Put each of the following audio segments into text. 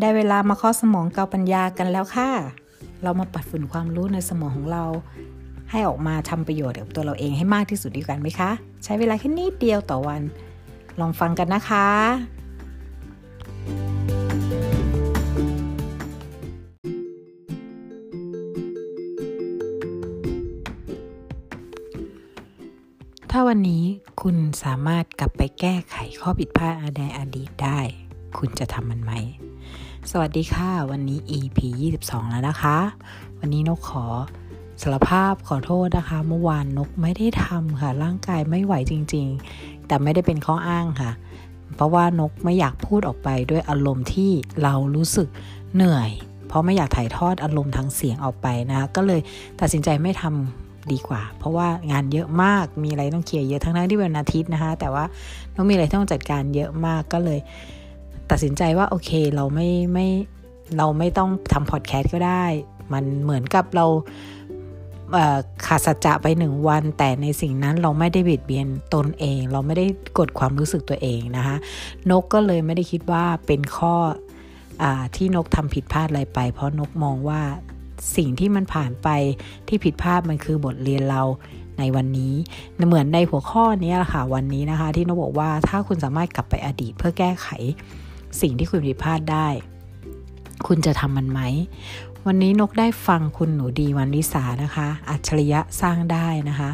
ได้เวลามาข้อสมองเกาปัญญากันแล้วค่ะ เรามาปัดฝุ่นความรู้ในสมองของเรา ให้ออกมาทำประโยชน์กับตัวเราเองให้มากที่สุดดีกันไหมคะ ใช้เวลาแค่นิดเดียวต่อวัน ลองฟังกันนะคะ ถ้าวันนี้คุณสามารถกลับไปแก้ไขข้อผิดพลาดในอดีตได้ คุณจะทำมันไหม สวัสดีค่ะ วันนี้ EP 22 แล้วนะคะ วันนี้นกขอสารภาพขอโทษนะคะ เมื่อวานนกไม่ได้ทำค่ะ ร่างกายไม่ไหวจริง ๆ แต่ไม่ได้เป็นข้ออ้างค่ะ เพราะว่านกไม่อยากพูดออกไปด้วยอารมณ์ที่เรารู้สึกเหนื่อย เพราะไม่อยากถ่ายทอดอารมณ์ทางเสียงออกไปนะคะก็เลยตัดสินใจไม่ทำดีกว่า เพราะว่างานเยอะมากมีอะไรต้องเคลียร์เยอะทั้งนั้นที่เป็นอาทิตย์นะคะ แต่ว่าต้องมีอะไรต้องจัดการเยอะมากก็เลย ตัดสินใจว่าโอเคเราไม่ไม่เราไม่ต้องทำพอดแคสต์ก็ได้ มันเหมือนกับเราขาดสัจจะไปหนึ่งวัน แต่ในสิ่งนั้นเราไม่ได้บียดเบียนตนเอง เราไม่ได้กดความรู้สึกตัวเองนะคะนกก็เลยไม่ได้คิดว่าเป็นข้ออที่นกทำผิดพลาดอะไรไป เพราะนกมองว่าสิ่งที่มันผ่านไปที่ผิดพลาดมันคือบทเรียนเราในวันนี้เหมือนในหัวข้อนี้แหละค่ะวันนี้นะคะ ที่นกบอกว่าถ้าคุณสามารถกลับไปอดีตเพื่อแก้ไข สิ่งที่คุณผิดพลาดได้ คุณจะทำมันไหม วันนี้นกได้ฟังคุณหนูดีวันวิสานะคะ อัจฉริยะสร้างได้นะคะ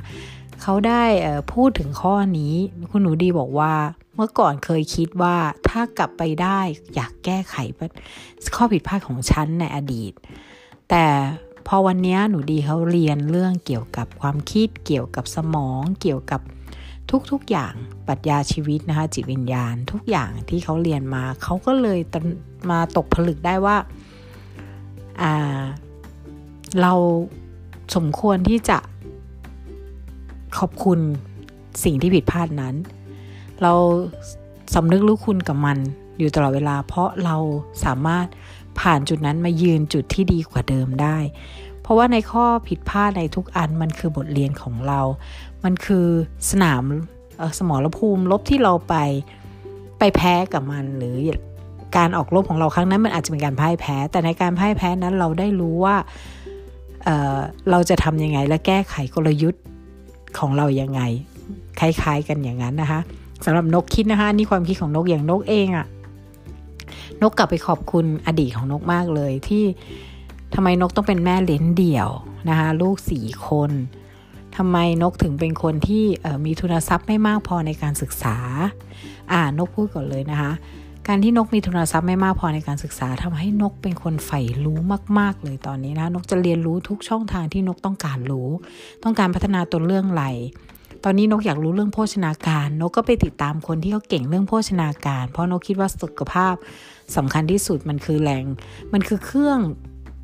เขาได้พูดถึงข้อนี้ คุณหนูดีบอกว่าเมื่อก่อนเคยคิดว่าถ้ากลับไปได้อยากแก้ไขข้อผิดพลาดของฉันในอดีต แต่พอวันนี้หนูดีเขาเรียนเรื่องเกี่ยวกับความคิดเกี่ยวกับสมองเกี่ยวกับ ทุกๆอย่างปรัชญาชีวิตนะคะจิตวิญญาณทุกอย่างที่เขาเรียนมาเขาก็เลยมาตกผลึกได้ว่าเราสมควรที่จะขอบคุณสิ่งที่ผิดพลาดนั้น เราสำนึกรู้คุณกับมันอยู่ตลอดเวลา เพราะเราสามารถผ่านจุดนั้นมายืนจุดที่ดีกว่าเดิมได้ เพราะว่าในข้อผิดพลาดในทุกอันมันคือบทเรียนของเรา มันคือสนามสมรภูมิลบที่เราไปไปแพ้กับมันหรือการออกรบของเราครั้งนั้นมันอาจจะเป็นการพ่ายแพ้ แต่ในการพ่ายแพ้นั้นเราได้รู้ว่าเเราจะทำยังไงและแก้ไขกลยุทธ์ของเรายังไง คล้าย ๆ กันอย่างนั้นนะคะสำหรับนกคิดนะคะนี่ความคิดของนกอย่างนกเองอะนกกลับไปขอบคุณอดีตของนกมากเลยที่ทำไมนกต้องเป็นแม่เลี้ยงเดี่ยวนะคะลูกสี่คน ทำไมนกถึงเป็นคนที่มีทุนทรัพย์ไม่มากพอในการศึกษา อ่านกพูดก่อนเลยนะคะ การที่นกมีทุนทรัพย์ไม่มากพอในการศึกษาทำให้นกเป็นคนใฝ่รู้มาก ๆ เลยตอนนี้นะนกจะเรียนรู้ทุกช่องทางที่นกต้องการรู้ ต้องการพัฒนาตัวเรื่องไหลตอนนี้นกอยากรู้เรื่องโภชนาการ นกก็ไปติดตามคนที่เขาเก่งเรื่องโภชนาการ เพราะนกคิดว่าสุขภาพสำคัญที่สุดมันคือแรงมันคือเครื่อง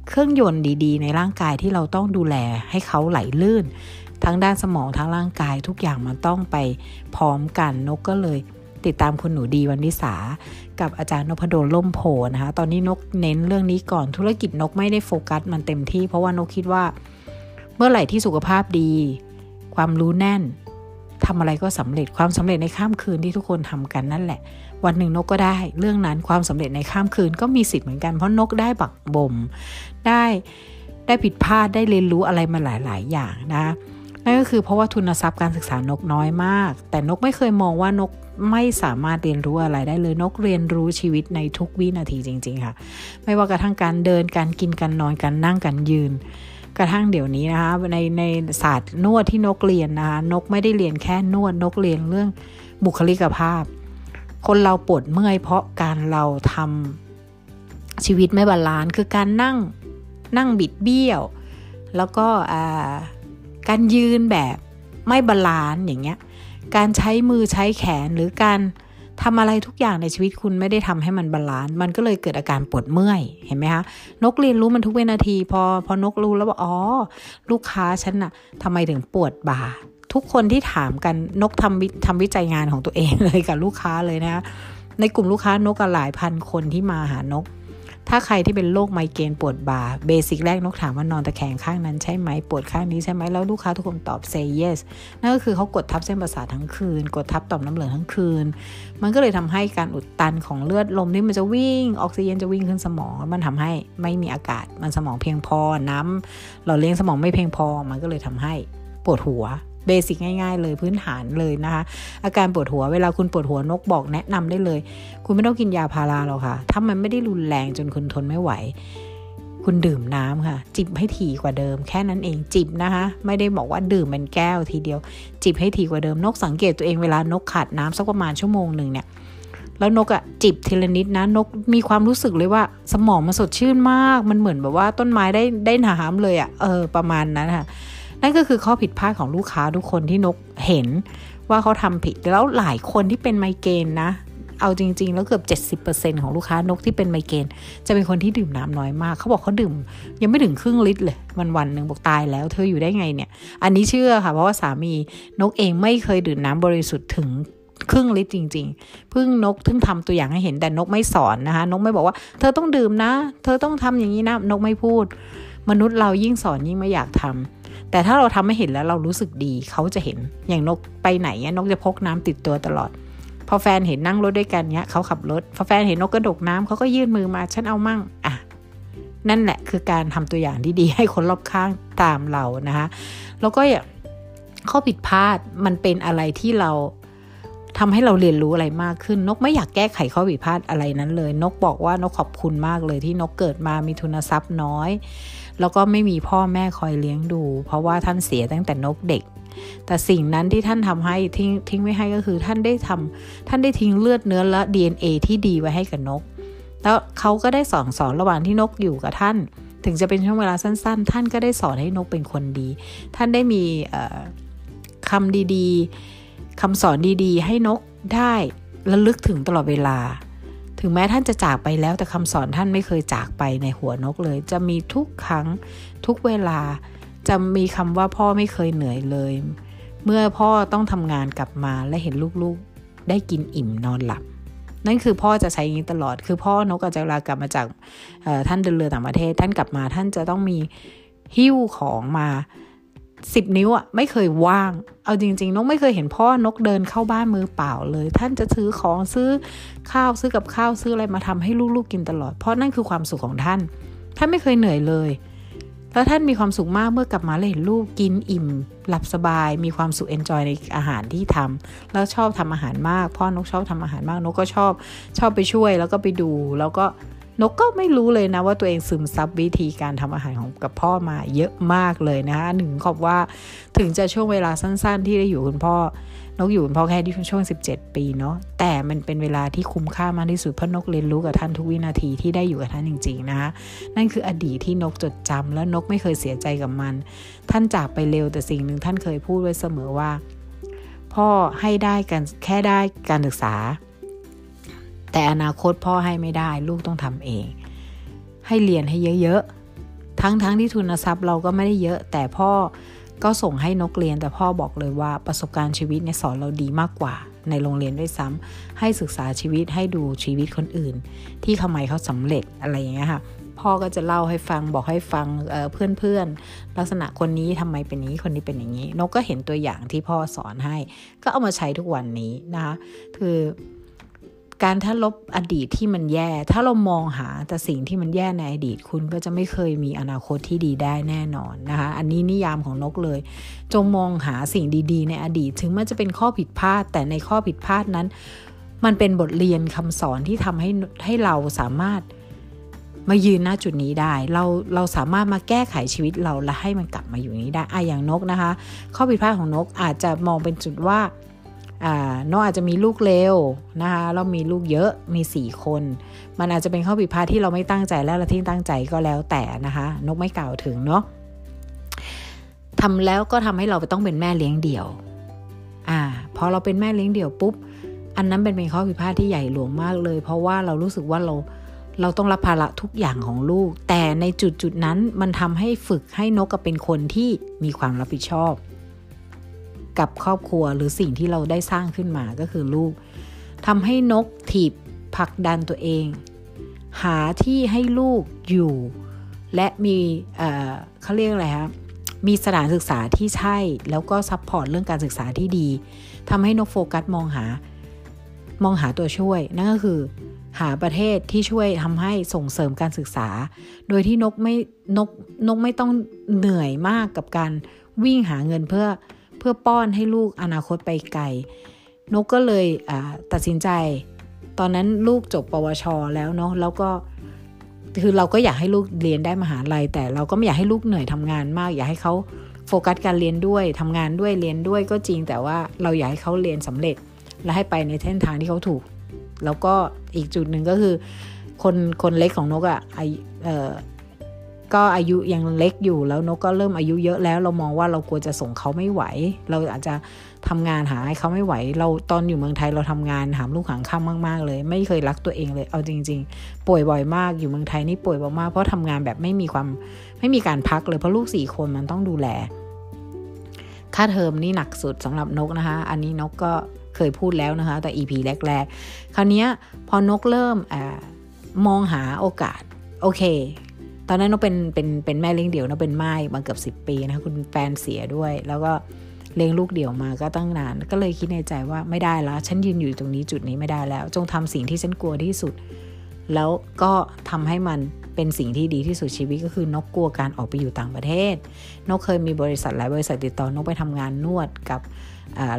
เครื่องยนต์ดีๆ ในร่างกายที่เราต้องดูแลให้เขาไหลลื่น ทั้งด้านสมองทั้งร่างกายทุกอย่างมันต้องไปพร้อมกันนกก็เลยติดตามคุณหนูดีวันวิสา กับอาจารย์นพดลล่มโพนะคะ ตอนนี้นกเน้นเรื่องนี้ก่อนธุรกิจนกไม่ได้โฟกัสมันเต็มที่ เพราะว่านกคิดว่า เมื่อไหร่ที่สุขภาพดี ความรู้แน่นทำอะไรก็สำเร็จความสำเร็จในข้ามคืนที่ทุกคนทำกันนั่นแหละ วันหนึ่งนกก็ได้ เรื่องนั้นความสำเร็จในข้ามคืนก็มีสิทธิ์เหมือนกันเพราะนกได้บักบ่มได้ได้ผิดพลาดได้เรียนรู้อะไรมาหลาย ๆ อย่างนะ นั่นก็คือเพราะว่าทุนทรัพย์การศึกษานกน้อยมาก แต่นกไม่เคยมองว่านกไม่สามารถเรียนรู้อะไรได้เลยนกเรียนรู้ชีวิตในทุกวินาทีจริง ๆ ค่ะ ไม่ว่ากระทั่งการเดินการกินการนอนการนั่งการยืน กระทั่งเดี๋ยวนี้นะคะในในศาสตร์นวดที่นกเรียนนะคะนกไม่ได้เรียนแค่นวดนกเรียนเรื่องบุคลิกภาพ คนเราปวดเมื่อย เพราะการเราทำชีวิตไม่ balance คือการนั่งนั่งบิดเบี้ยว แล้วก็ การยืนแบบไม่ balance อย่างเงี้ย การใช้มือใช้แขนหรือการทำอะไรทุกอย่างในชีวิตคุณไม่ได้ทำให้มัน balance มันก็เลยเกิดอาการปวดเมื่อยเห็นไหมคะนกเรียนรู้มันทุกวินาที พอพอนกรู้แล้วว่าอ๋อลูกค้าฉันอะทำไมถึงปวดบ่า ทุกคนที่ถามกันนกทำทำวิจัยงานของตัวเองเลยกับลูกค้าเลยนะ ในกลุ่มลูกค้านกหลายพันคนที่มาหานก ถ้าใครที่เป็นโรคไมเกรนปวดบ่า basic แรกนกถามว่านอนตะแคงข้างนั้นใช่ไหมปวดข้างนี้ใช่ไหมแล้วลูกค้าทุกคนตอบ say yes นั่นก็คือเขากดทับเส้นประสาททั้งคืน กดทับต่อมน้ำเหลืองทั้งคืน มันก็เลยทำให้การอุดตันของเลือดลมที่มันจะวิ่งออกซิเจนจะวิ่งขึ้นสมอง มันทำให้ไม่มีอากาศ มันสมองเพียงพอน้ำเราเลี้ยงสมองไม่เพียงพอมันก็เลยทำให้ปวดหัว เบสิกง่ายๆเลยพื้นฐานเลยนะคะ อาการปวดหัวเวลาคุณปวดหัวนกบอกแนะนำได้เลย คุณไม่ต้องกินยาพาราหรอกค่ะ ถ้ามันไม่ได้รุนแรงจนคุณทนไม่ไหว คุณดื่มน้ำค่ะ จิบให้ถี่กว่าเดิม แค่นั้นเองจิบนะคะ ไม่ได้บอกว่าดื่มเป็นแก้วทีเดียว จิบให้ถี่กว่าเดิมนกสังเกตตัวเองเวลานกขาดน้ำสักประมาณชั่วโมงหนึ่งเนี่ยแล้วนกอะจิบทีละนิดนะนกมีความรู้สึกเลยว่า สมองมันสดชื่นมาก มันเหมือนแบบว่าต้นไม้ได้ได้น้ำเลยอะเออประมาณนั้นค่ะ นั่นก็คือข้อผิดพลาดของลูกค้าทุกคนที่นกเห็นว่าเขาทำผิด แล้วหลายคนที่เป็นไมเกรนนะ เอาจริง ๆ แล้วเกือบ 70%ของลูกค้านกที่เป็นไมเกรนจะเป็นคนที่ดื่มน้ำน้อยมาก เขาบอกเขาดื่ม ยังไม่ถึงครึ่งลิตรเลยวันวันหนึ่งบอกตายแล้ว เธออยู่ได้ไงเนี่ย อันนี้เชื่อค่ะ เพราะว่าสามีนกเองไม่เคยดื่มน้ำบริสุทธิ์ถึงครึ่งลิตรจริงๆเพิ่งนกเพิ่งทำตัวอย่างให้เห็นแต่นกไม่สอนนะคะ นกไม่บอกว่า เธอต้องดื่มนะ เธอต้องทำอย่างนี้นะ นกไม่พูด มนุษย์เรายิ่งสอนยิ่งไม่อยากทำ แต่ถ้าเราทำให้เห็นแล้วเรารู้สึกดีเขาจะเห็นอย่างนกไปไหนเนี้ยนกจะพกน้ำติดตัวตลอด พอแฟนเห็นนั่งรถด้วยกันเนี้ยเขาขับรถพอแฟนเห็นนกกระดกน้ำเขาก็ยื่นมือมาฉันเอามั่งอะนั่นแหละคือการทำตัวอย่างที่ดีให้คนรอบข้างตามเรานะคะแล้วก็อย่าข้อผิดพลาดมันเป็นอะไรที่เราทำให้เราเรียนรู้อะไรมากขึ้น นกไม่อยากแก้ไขข้อผิดพลาดอะไรนั้นเลย นกบอกว่านกขอบคุณมากเลยที่นกเกิดมามีทุนทรัพย์น้อย แล้วก็ไม่มีพ่อแม่คอยเลี้ยงดู เพราะว่าท่านเสียตั้งแต่นกเด็ก แต่สิ่งนั้นที่ท่านทำให้ทิ้งทิ้งไม่ให้ก็คือท่านได้ทำท่านได้ทิ้งเลือดเนื้อและ DNA ที่ดีไว้ให้กับนก แล้วเขาก็ได้สอนสอนระหว่างที่นกอยู่กับท่าน ถึงจะเป็นช่วงเวลาสั้น ๆ ท่านก็ได้สอนให้นกเป็นคนดี ท่านได้มีคำดีๆคำสอนดีๆ ให้นกได้ระลึกถึงตลอดเวลา ถึงแม้ท่านจะจากไปแล้วแต่คำสอนท่านไม่เคยจากไปในหัวนกเลย จะมีทุกครั้งทุกเวลา จะมีคำว่าพ่อไม่เคยเหนื่อยเลย เมื่อพ่อต้องทำงานกลับมาและเห็นลูกๆ ได้กินอิ่มนอนหลับ นั่นคือพ่อจะใช้อย่างนี้ตลอด คือพ่อนกอาจจะลากลับมาจากท่านเดินเรือต่างประเทศ ท่านกลับมาท่านจะต้องมีหิ้วของมา สิบนิ้วอะไม่เคยว่าง เอาจริง ๆ นกไม่เคยเห็นพ่อนกเดินเข้าบ้านมือเปล่าเลย ท่านจะซื้อของซื้อข้าวซื้อกับข้าวซื้ออะไรมาทำให้ลูกๆกินตลอด เพราะนั่นคือความสุขของท่าน ท่านไม่เคยเหนื่อยเลย แล้วท่านมีความสุขมากเมื่อกลับมาแล้วเห็นลูกกินอิ่ม หลับสบาย มีความสุขเอนจอยในอาหารที่ทำแล้วชอบทำอาหารมาก พ่อนกชอบทำอาหารมาก นกก็ชอบชอบไปช่วยแล้วก็ไปดูแล้วก็ นกก็ไม่รู้เลยนะว่าตัวเองซึมซับวิธีการทำอาหารของกับพ่อมาเยอะมากเลยนะคะหนึ่งขอบว่าถึงจะช่วงเวลาสั้น ๆ ที่ได้อยู่คุณพ่อนกอยู่คุณพ่อแค่ที่ช่วง 17 ปีเนาะแต่มันเป็นเวลาที่คุ้มค่ามากที่สุดเพราะนกเรียนรู้กับท่านทุกวินาทีที่ได้อยู่กับท่านจริง ๆ นะคะนั่นคืออดีตที่นกจดจำแล้วนกไม่เคยเสียใจกับมัน ท่านจากไปเร็วแต่สิ่งหนึ่งท่านเคยพูดไว้เสมอว่า พ่อให้ได้กันแค่ได้การศึกษา แต่อนาคตพ่อให้ไม่ได้ ลูกต้องทำเอง ให้เรียนให้เยอะๆ ทั้งๆทที่ทุนทรัพย์เราก็ไม่ได้เยอะ แต่พ่อก็ส่งให้นกเรียนแต่พ่อบอกเลยว่าประสบการณ์ชีวิตในสอนเราดีมากกว่า ในโรงเรียนด้วยซ้ำให้ศึกษาชีวิตให้ดูชีวิตคนอื่น ที่ทำไมเขาสำเร็จอะไรอย่างเงี้ยค่ะพ่อก็จะเล่าให้ฟังบอกให้ฟังเพื่อนๆลักษณะคนนี้ทำไมเป็นนี้คนนี้เป็นอย่างนี้ นกก็เห็นตัวอย่างที่พ่อสอนให้ ก็เอามาใช้ทุกวันนี้นะคะคือ การถ้าลบอดีตที่มันแย่ ถ้าเรามองหาแต่สิ่งที่มันแย่ในอดีตคุณก็จะไม่เคยมีอนาคตที่ดีได้แน่นอนนะคะ อันนี้นิยามของนกเลย จงมองหาสิ่งดีๆ ในอดีต ถึงมันจะเป็นข้อผิดพลาด แต่ในข้อผิดพลาดนั้น มันเป็นบทเรียนคำสอนที่ทำให้ให้เราสามารถมายืนหน้าจุดนี้ได้ เราเราสามารถมาแก้ไขชีวิตเราและให้มันกลับมาอยู่นี้ได้อะอย่างนกนะคะ ข้อผิดพลาดของนกอาจจะมองเป็นจุดว่า น้องอาจจะมีลูกเร็วนะคะเรามีลูกเยอะมี 4 คน มันอาจจะเป็นข้อผิดพลาดที่เราไม่ตั้งใจและเราที่ตั้งใจก็แล้วแต่นะคะ นกไม่กล่าวถึงเนาะทำแล้วก็ทำให้เราไปต้องเป็นแม่เลี้ยงเดี่ยว อ่า พอเราเป็นแม่เลี้ยงเดี่ยวปุ๊บ อันนั้นเป็นเป็นข้อผิดพลาดที่ใหญ่หลวงมากเลย เพราะว่าเรารู้สึกว่าเราเราต้องรับภาระทุกอย่างของลูก แต่ในจุดจุดนั้นมันทำให้ฝึกให้นกกับเป็นคนที่มีความรับผิดชอบ กับครอบครัวหรือสิ่งที่เราได้สร้างขึ้นมาก็คือลูกทำให้นกถีบผลักดันตัวเอง หาที่ให้ลูกอยู่ และมีเขาเรียกอะไรครับมีสถานศึกษาที่ใช่ แล้วก็ support เรื่องการศึกษาที่ดีทำให้นกโฟกัสมองหามองหาตัวช่วย นั่นก็คือ หาประเทศที่ช่วยทำให้ส่งเสริมการศึกษา โดยที่นกไม่นกนกไม่ต้องเหนื่อยมากกับการวิ่งหาเงินเพื่อ เพื่อป้อนให้ลูกอนาคตไปไกลนกก็เลยตัดสินใจ ตอนนั้นลูกจบปวช แล้วเนาะแล้วก็คือเราก็อยากให้ลูกเรียนได้มหาลัย แต่เราก็ไม่อยากให้ลูกเหนื่อยทำงานมาก อยากให้เขาโฟกัสการเรียนด้วยทำงานด้วยเรียนด้วยก็จริง แต่ว่าเราอยากให้เขาเรียนสำเร็จ และให้ไปในเส้นทางที่เขาถูก แล้วก็อีกจุดหนึ่งก็คือ คนคนเล็กของนกอะ่ะไออ ก็อายุยังเล็กอยู่แล้วนกก็เริ่มอายุเยอะแล้ว เรามองว่าเรากลัวจะส่งเขาไม่ไหว เราอาจจะทำงานหาให้เขาไม่ไหว เราตอนอยู่เมืองไทยเราทำงานหามลูกหางค่ำมากๆ เลย ไม่เคยรักตัวเองเลย เอาจริง ๆ ป่วยบ่อยมากอยู่เมืองไทยนี่ป่วยบ่อยมากเพราะทำงานแบบไม่มีความไม่มีการพักเลยเพราะลูกสี่คนมันต้องดูแล ค่าเทอมนี่หนักสุดสำหรับนกนะคะ อันนี้นกก็เคยพูดแล้วนะคะ แต่ EP แรก ๆ คราวนี้พอนกเริ่มอมองหาโอกาส โอเค ตอนนั้นเราเป็นเป็นเป็นแม่เลี้ยงเดี่ยวเราเป็นไม้มาเกือบสิบปีนะคุณแฟนเสียด้วย แล้วก็เลี้ยงลูกเดี่ยวมาก็ตั้งนาน ก็เลยคิดในใจว่าไม่ได้แล้ว ฉันยืนอยู่ตรงนี้จุดนี้ไม่ได้แล้ว จงทำสิ่งที่ฉันกลัวที่สุด แล้วก็ทำให้มัน เป็นสิ่งที่ดีที่สุดชีวิตก็คือนกกลัวการออกไปอยู่ต่างประเทศ นกเคยมีบริษัทหลายบริษัทติดต่อนกไปทำงานนวดกับ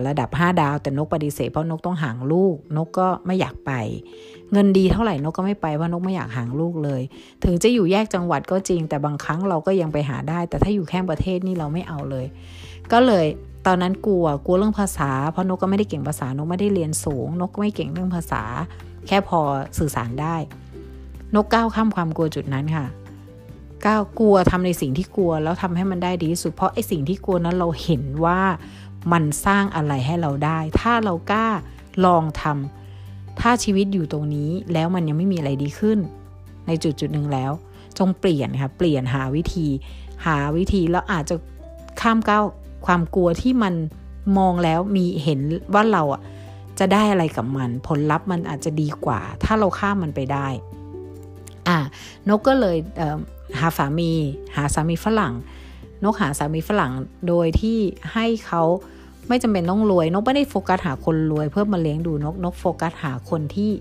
ระดับ 5 ดาว แต่นกปฏิเสธเพราะนกต้องห่างลูก นกก็ไม่อยากไป เงินดีเท่าไหร่นกก็ไม่ไปเพราะนกไม่อยากห่างลูกเลย ถึงจะอยู่แยกจังหวัดก็จริง แต่บางครั้งเราก็ยังไปหาได้ แต่ถ้าอยู่แค่ประเทศนี่เราไม่เอาเลย ก็เลยตอนนั้นกลัวกลัวเรื่องภาษา เพราะนกก็ไม่ได้เก่งภาษานกไม่ได้เรียนสูง นกก็ไม่เก่งเรื่องภาษา แค่พอสื่อสารได้ นกก้าวข้ามความกลัวจุดนั้นค่ะก้าวกลัวทำในสิ่งที่กลัวแล้วทำให้มันได้ดีที่สุดเพราะไอ้สิ่งที่กลัวนั้นเราเห็นว่ามันสร้างอะไรให้เราได้ ถ้าเรากล้าลองทำถ้าชีวิตอยู่ตรงนี้แล้วมันยังไม่มีอะไรดีขึ้น ในจุดจุดหนึ่งแล้ว จงเปลี่ยนค่ะเปลี่ยนหาวิธี หาวิธีแล้วอาจจะข้ามก้าวความกลัวที่มันมองแล้วมีเห็นว่าเราอะจะได้อะไรกับมัน ผลลัพธ์มันอาจจะดีกว่า ถ้าเราข้ามมันไปได้ อ่านกก็เลยเหาสามี หาสามีฝรั่ง นกหาสามีฝรั่งโดยที่ให้เขาไม่จำเป็นต้องรวย นกไม่ได้โฟกัสหาคนรวย เพื่อมาเลี้ยงดูนกนกโฟกัสหาคนที่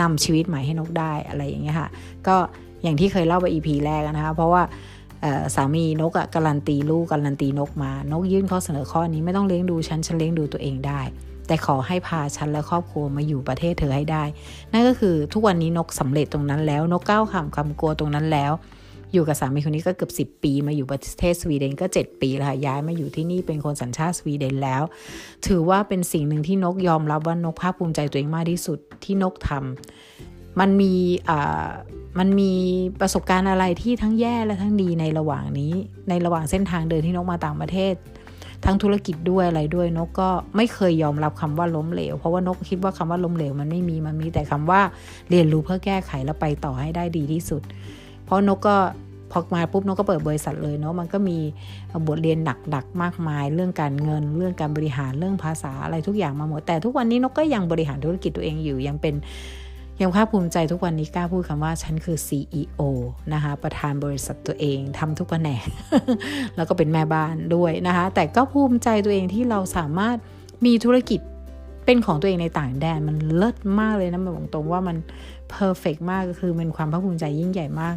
นำชีวิตใหม่ให้นกได้อะไรอย่างเงี้ยค่ะ ก็อย่างที่เคยเล่าไป EP แรกนะคะ เพราะว่าสามีนกอะการันตีลูกการันตีนกมา นกยื่นข้อเสนอข้อนี้ไม่ต้องเลี้ยงดูฉันฉันเลี้ยงดูตัวเองได้ แต่ขอให้พาฉันและครอบครัวมาอยู่ประเทศเธอให้ได้ นั่นก็คือทุกวันนี้นกสำเร็จตรงนั้นแล้วนกก้าวข้ามคำกลัวตรงนั้นแล้ว อยู่กับสามีคนนี้ก็เกือบ10 ปีมาอยู่ประเทศสวีเดนก็ 7 ปีแล้วค่ะย้ายมาอยู่ที่นี่เป็นคนสัญชาติสวีเดนแล้ว ถือว่าเป็นสิ่งหนึ่งที่นกยอมรับว่านกภาคภูมิใจตัวเองมากที่สุดที่นกทำมันมีมันมีประสบการณ์อะไรที่ทั้งแย่และทั้งดีในระหว่างนี้ ในระหว่างเส้นทางเดินที่นกมาต่างประเทศ ทั้งธุรกิจด้วยอะไรด้วยนกก็ไม่เคยยอมรับคำว่าล้มเหลว เพราะว่านกคิดว่าคำว่าล้มเหลวมันไม่มีมันมีแต่คำว่าเรียนรู้เพื่อแก้ไขแล้วไปต่อให้ได้ดีที่สุด เพราะนกก็พอมาปุ๊บนกก็เปิดบริษัทเลยเนาะมันก็มีบทเรียนหนักๆมากมาย เรื่องการเงิน เรื่องการบริหารเรื่องภาษาอะไรทุกอย่างมาหมดแต่ทุกวันนี้นกก็ยังบริหารธุรกิจตัวเองอยู่ยังเป็น ยังภาคภูมิใจทุกวันนี้กล้าพูดคำว่าฉันคือ CEO นะคะประธานบริษัทตัวเองทำทุกแผนกแล้วก็เป็นแม่บ้านด้วยนะคะแต่ก็ภูมิใจตัวเองที่เราสามารถมีธุรกิจเป็นของตัวเองในต่างแดนมันเลิศมากเลยนะมันบอกตรงว่ามัน perfect มากก็คือเป็นความภาคภูมิใจยิ่งใหญ่มาก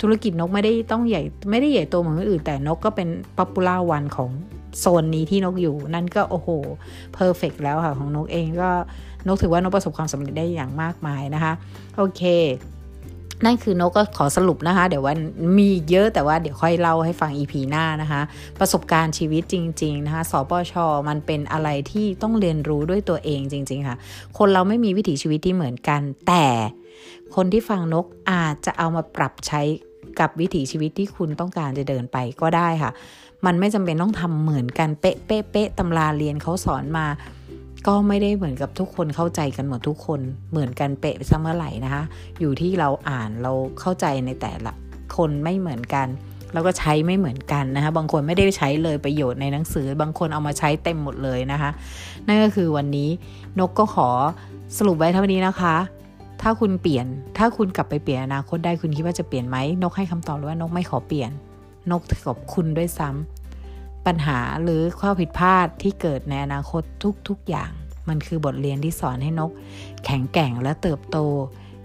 ธุรกิจนกไม่ได้ต้องใหญ่ไม่ได้ใหญ่โตเหมือนคนอื่น แต่นกก็เป็น popular one ของ โซนนี้ที่นกอยู่นั่นก็โอ้โหเพอร์เฟกแล้วค่ะของนกเองก็นกถือว่านกประสบความสำเร็จได้อย่างมากมายนะคะ โอเคนั่นคือนกก็ขอสรุปนะคะ เดี๋ยววันมีเยอะแต่ว่าเดี๋ยวค่อยเล่าให้ฟัง EP หน้านะคะ ประสบการณ์ชีวิตจริง ๆ นะคะสปชมันเป็นอะไรที่ต้องเรียนรู้ด้วยตัวเองจริง ๆ ค่ะ คนเราไม่มีวิถีชีวิตที่เหมือนกัน แต่คนที่ฟังนกอาจจะเอามาปรับใช้กับวิถีชีวิตที่คุณต้องการจะเดินไปก็ได้ค่ะ มันไม่จำเป็นต้องทำเหมือนกันเป๊ะเป๊ะเป๊ะตำราเรียนเขาสอนมา ก็ไม่ได้เหมือนกับทุกคนเข้าใจกันหมดทุกคนเหมือนกันเป๊ะซะเสมอไหร่นะคะ อยู่ที่เราอ่านเราเข้าใจในแต่ละคนไม่เหมือนกันแล้วก็ใช้ไม่เหมือนกันนะคะบางคนไม่ได้ใช้เลยประโยชน์ในหนังสือ บางคนเอามาใช้เต็มหมดเลยนะคะ นั่นก็คือวันนี้นกก็ขอสรุปไว้เท่านี้นะคะ ถ้าคุณเปลี่ยน ถ้าคุณกลับไปเปลี่ยนอนาคตได้คุณคิดว่าจะเปลี่ยนไหมนกให้คำตอบเลยว่านกไม่ขอเปลี่ยน นกขอบคุณด้วยซ้ำปัญหาหรือข้อผิดพลาดที่เกิดในอนาคตทุกๆอย่าง มันคือบทเรียนที่สอนให้นก แข็งแกร่งและเติบโต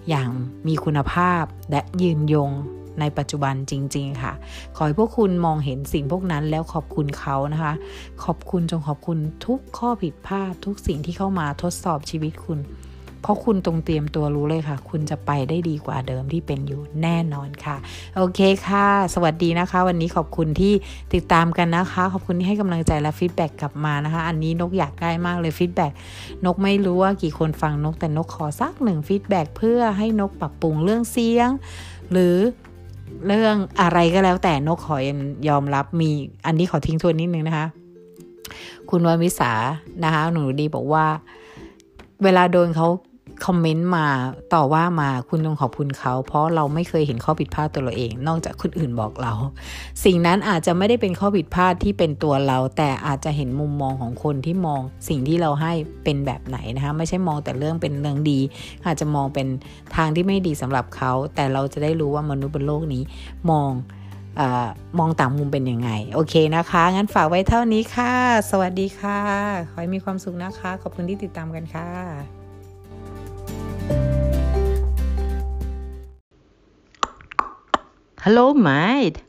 อย่างมีคุณภาพและยืนยงในปัจจุบันจริง ๆ ค่ะ ขอให้พวกคุณมองเห็นสิ่งพวกนั้นแล้วขอบคุณเขานะคะ ขอบคุณจงขอบคุณทุกข้อผิดพลาดทุกสิ่งที่เข้ามาทดสอบชีวิตคุณ เพราะคุณตรงเตรียมตัวรู้เลยค่ะ คุณจะไปได้ดีกว่าเดิมที่เป็นอยู่แน่นอนค่ะ โอเคค่ะ สวัสดีนะคะ วันนี้ขอบคุณที่ติดตามกันนะคะ ขอบคุณที่ให้กำลังใจและ feedback กลับมานะคะ อันนี้นกอยากได้มากเลย feedback นกไม่รู้ว่ากี่คนฟังนกแต่นกขอสักหนึ่ง feedback เพื่อให้นกปรับปรุงเรื่องเสียง หรือเรื่องอะไรก็แล้วแต่นกขอยอมรับมี อันนี้ขอทิ้งทวนนิดนึงนะคะ คุณวันวิสานะคะหนูดีบอกว่า เวลาโดนเขา คอมเมนต์มาต่อว่ามาคุณต้องขอบคุณเขา เพราะเราไม่เคยเห็นข้อผิดพลาดตัวเราเอง นอกจากคนอื่นบอกเรา สิ่งนั้นอาจจะไม่ได้เป็นข้อผิดพลาดที่เป็นตัวเรา แต่อาจจะเห็นมุมมองของคนที่มองสิ่งที่เราให้เป็นแบบไหนนะคะไม่ใช่มองแต่เรื่องเป็นเรื่องดี อาจจะมองเป็นทางที่ไม่ดีสำหรับเขา แต่เราจะได้รู้ว่ามนุษย์บนโลกนี้มองอมองต่างมุมเป็นยังไง โอเคนะคะ งั้นฝากไว้เท่านี้ค่ะ สวัสดีค่ะ ขอให้มีความสุขนะคะ ขอบคุณที่ติดตามกันค่ะ Hello, mate.